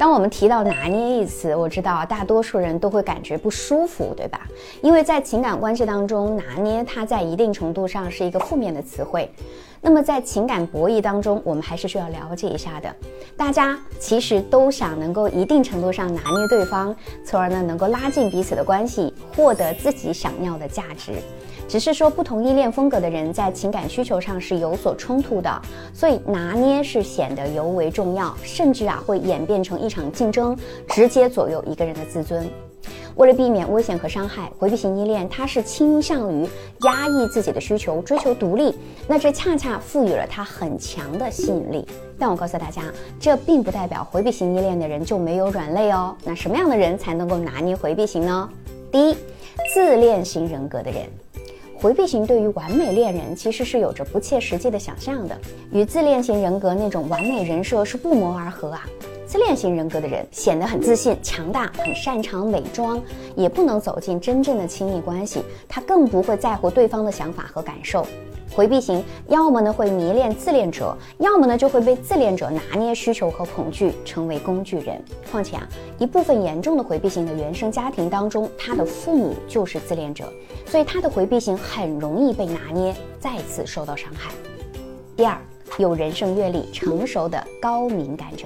当我们提到“拿捏”一词，我知道大多数人都会感觉不舒服，对吧？因为在情感关系当中，拿捏它在一定程度上是一个负面的词汇。那么在情感博弈当中，我们还是需要了解一下的。大家其实都想能够一定程度上拿捏对方，从而呢能够拉近彼此的关系，获得自己想要的价值。只是说不同依恋风格的人在情感需求上是有所冲突的，所以拿捏是显得尤为重要，甚至啊会演变成一场竞争，直接左右一个人的自尊。为了避免危险和伤害，回避型依恋他是倾向于压抑自己的需求，追求独立。那这恰恰赋予了他很强的吸引力。但我告诉大家，这并不代表回避型依恋的人就没有软肋哦。那什么样的人才能够拿捏回避型呢？第一，自恋型人格的人。回避型对于完美恋人其实是有着不切实际的想象的，与自恋型人格那种完美人设是不谋而合啊。自恋型人格的人显得很自信、强大，很擅长伪装，也不能走进真正的亲密关系，他更不会在乎对方的想法和感受。回避型要么呢会迷恋自恋者，要么呢就会被自恋者拿捏需求和恐惧，成为工具人。况且啊，一部分严重的回避型的原生家庭当中，他的父母就是自恋者，所以他的回避型很容易被拿捏，再次受到伤害。第二，有人生阅历、成熟的高敏感者。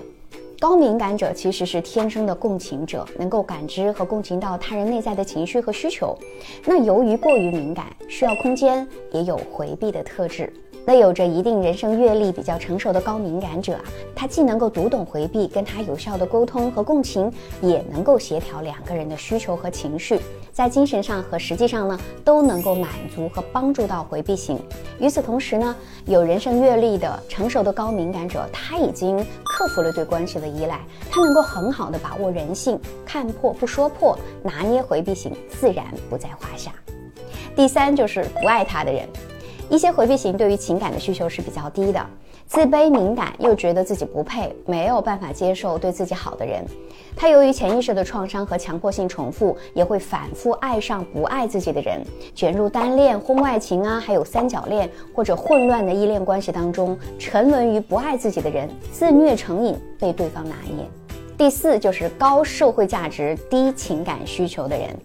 高敏感者其实是天生的共情者，能够感知和共情到他人内在的情绪和需求。那由于过于敏感，需要空间，也有回避的特质。那有着一定人生阅历、比较成熟的高敏感者啊，他既能够读懂回避，跟他有效的沟通和共情，也能够协调两个人的需求和情绪，在精神上和实际上呢，都能够满足和帮助到回避型。与此同时呢，有人生阅历的成熟的高敏感者，他已经克服了对关系的依赖，他能够很好的把握人性，看破不说破，拿捏回避型，自然不在话下。第三就是不爱他的人。一些回避型对于情感的需求是比较低的，自卑敏感，又觉得自己不配，没有办法接受对自己好的人。他由于潜意识的创伤和强迫性重复，也会反复爱上不爱自己的人，卷入单恋、婚外情啊，还有三角恋或者混乱的依恋关系当中，沉沦于不爱自己的人，自虐成瘾，被对方拿捏。第四就是高社会价值、低情感需求的人，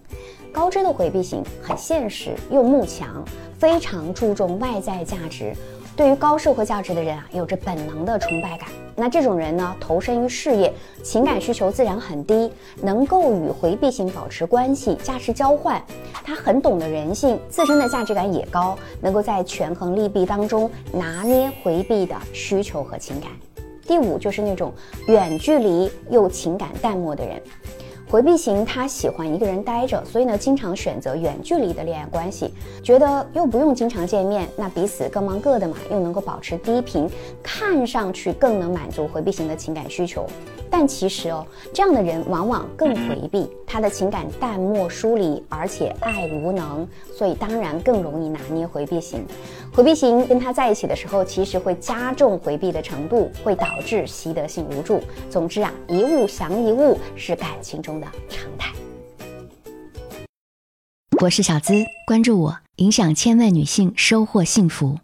高知的回避型很现实又慕强。非常注重外在价值，对于高社会价值的人啊，有着本能的崇拜感。那这种人呢，投身于事业，情感需求自然很低，能够与回避型保持关系，价值交换。他很懂得人性，自身的价值感也高，能够在权衡利弊当中拿捏回避的需求和情感。第五就是那种远距离又情感淡漠的人。回避型，他喜欢一个人待着，所以呢，经常选择远距离的恋爱关系，觉得又不用经常见面，那彼此各忙各的嘛，又能够保持低频，看上去更能满足回避型的情感需求。但其实哦，这样的人往往更回避，他的情感淡漠疏离，而且爱无能，所以当然更容易拿捏回避型。回避型跟他在一起的时候，其实会加重回避的程度，会导致习得性无助。总之啊，一物降一物是感情中的常态。我是小资，关注我，影响千万女性，收获幸福。